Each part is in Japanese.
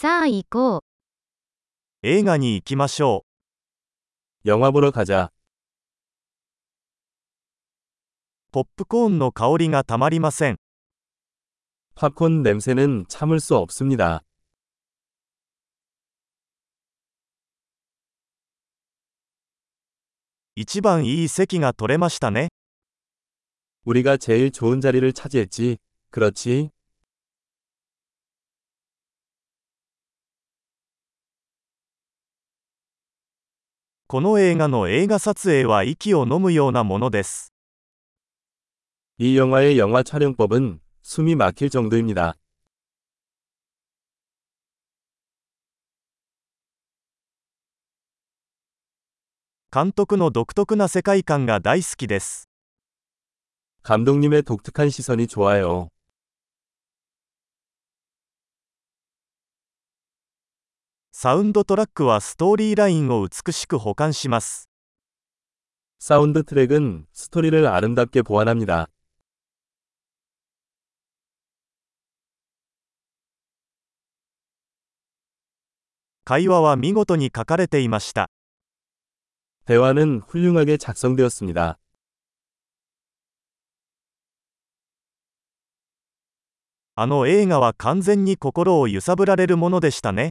さあ行こう。映画に行きましょ 영화 보러 가자. う。ポップコーンの香りがたまりません。 팝콘 냄새는 참을 수 없습니다. 一番いい席が取れましたね。 우리가 제일 좋은 자리를 차지했지. 그렇지? この映画の映画撮影は息を飲むようなものです。 이 영화의 영화 촬영법은 숨이 막힐 정도입니다. 監督の独特な世界観が大好きです。 감독님의 독특한 시선이 좋아요. サウンドトラックはストーリーラインを美しく保管します。 사운드 트랙은 스토리를 아름답게 보완합니다. 会話は見事に書かれていました。 대화는 훌륭하게 작성되었습니다. あの映画は完全に心を揺さぶられるものでしたね。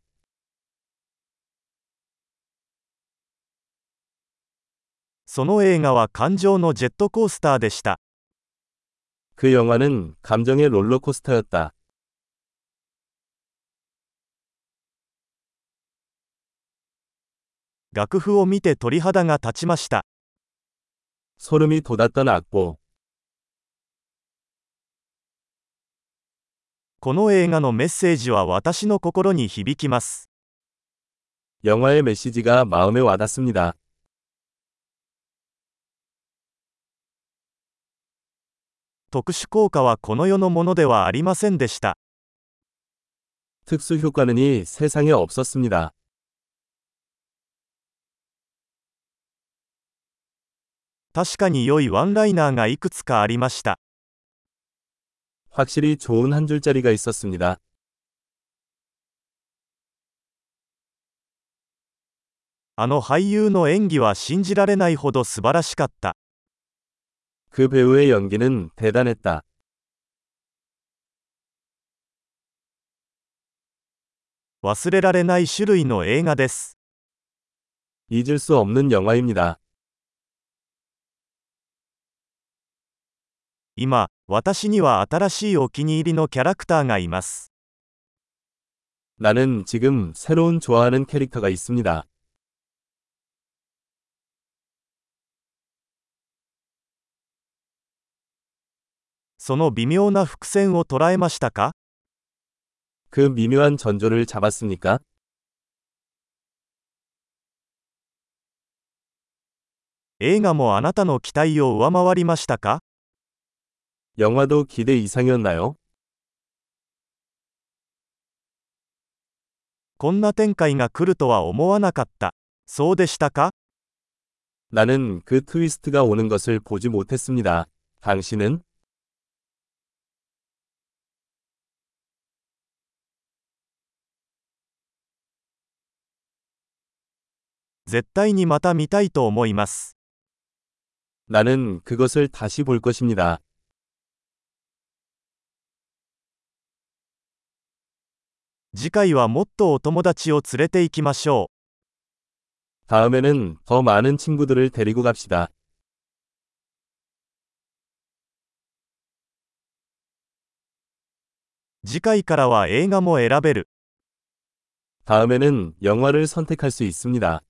その映画は感情のジェットコースターでした。 그 영화는 감정의 롤러코스터였다. 楽譜を見て鳥肌が立ちました。 소름이 돋았던 악보. この映画のメッセージは私の心に響きます。 영화의 메시지가 마음에 와닿습니다. 特殊効果はこの世のものではありませんでした。 특수 효과는 이 세상에 없었습니다. 確かに良いワンライナーがいくつかありました。 확실히 좋은 한 줄짜리가 있었습니다. あの俳優の演技は信じられないほど素晴らしかった。 그 배우의 연기는 대단했다. 忘れられない種類の映画です。 잊을 수 없는 영화입니다. 今、私には新しいお気に入りのキャラクターがいます。 나는 지금 새로운 좋아하는 캐릭터가 있습니다. その微妙な伏線を捉えましたか 그 미묘한 전조를 잡았습니까? 映画もあなたの期待を上回りましたか 영화도 기대 이상이었나요? こんな展開が来るとは思わなかった。そうでしたか 나는 그 트위스트가 오는 것을 보지 못했습니다. 당신은? 絶対にまた見たいと思います。 나는 그것을 다시 볼 것입니다. 次回はもっとお友達を連れて行きましょう。 다음에는 더 많은 친구들을 데리고 갑시다. 次回からは映画も選べる。 다음에는 영화를 선택할 수 있습니다.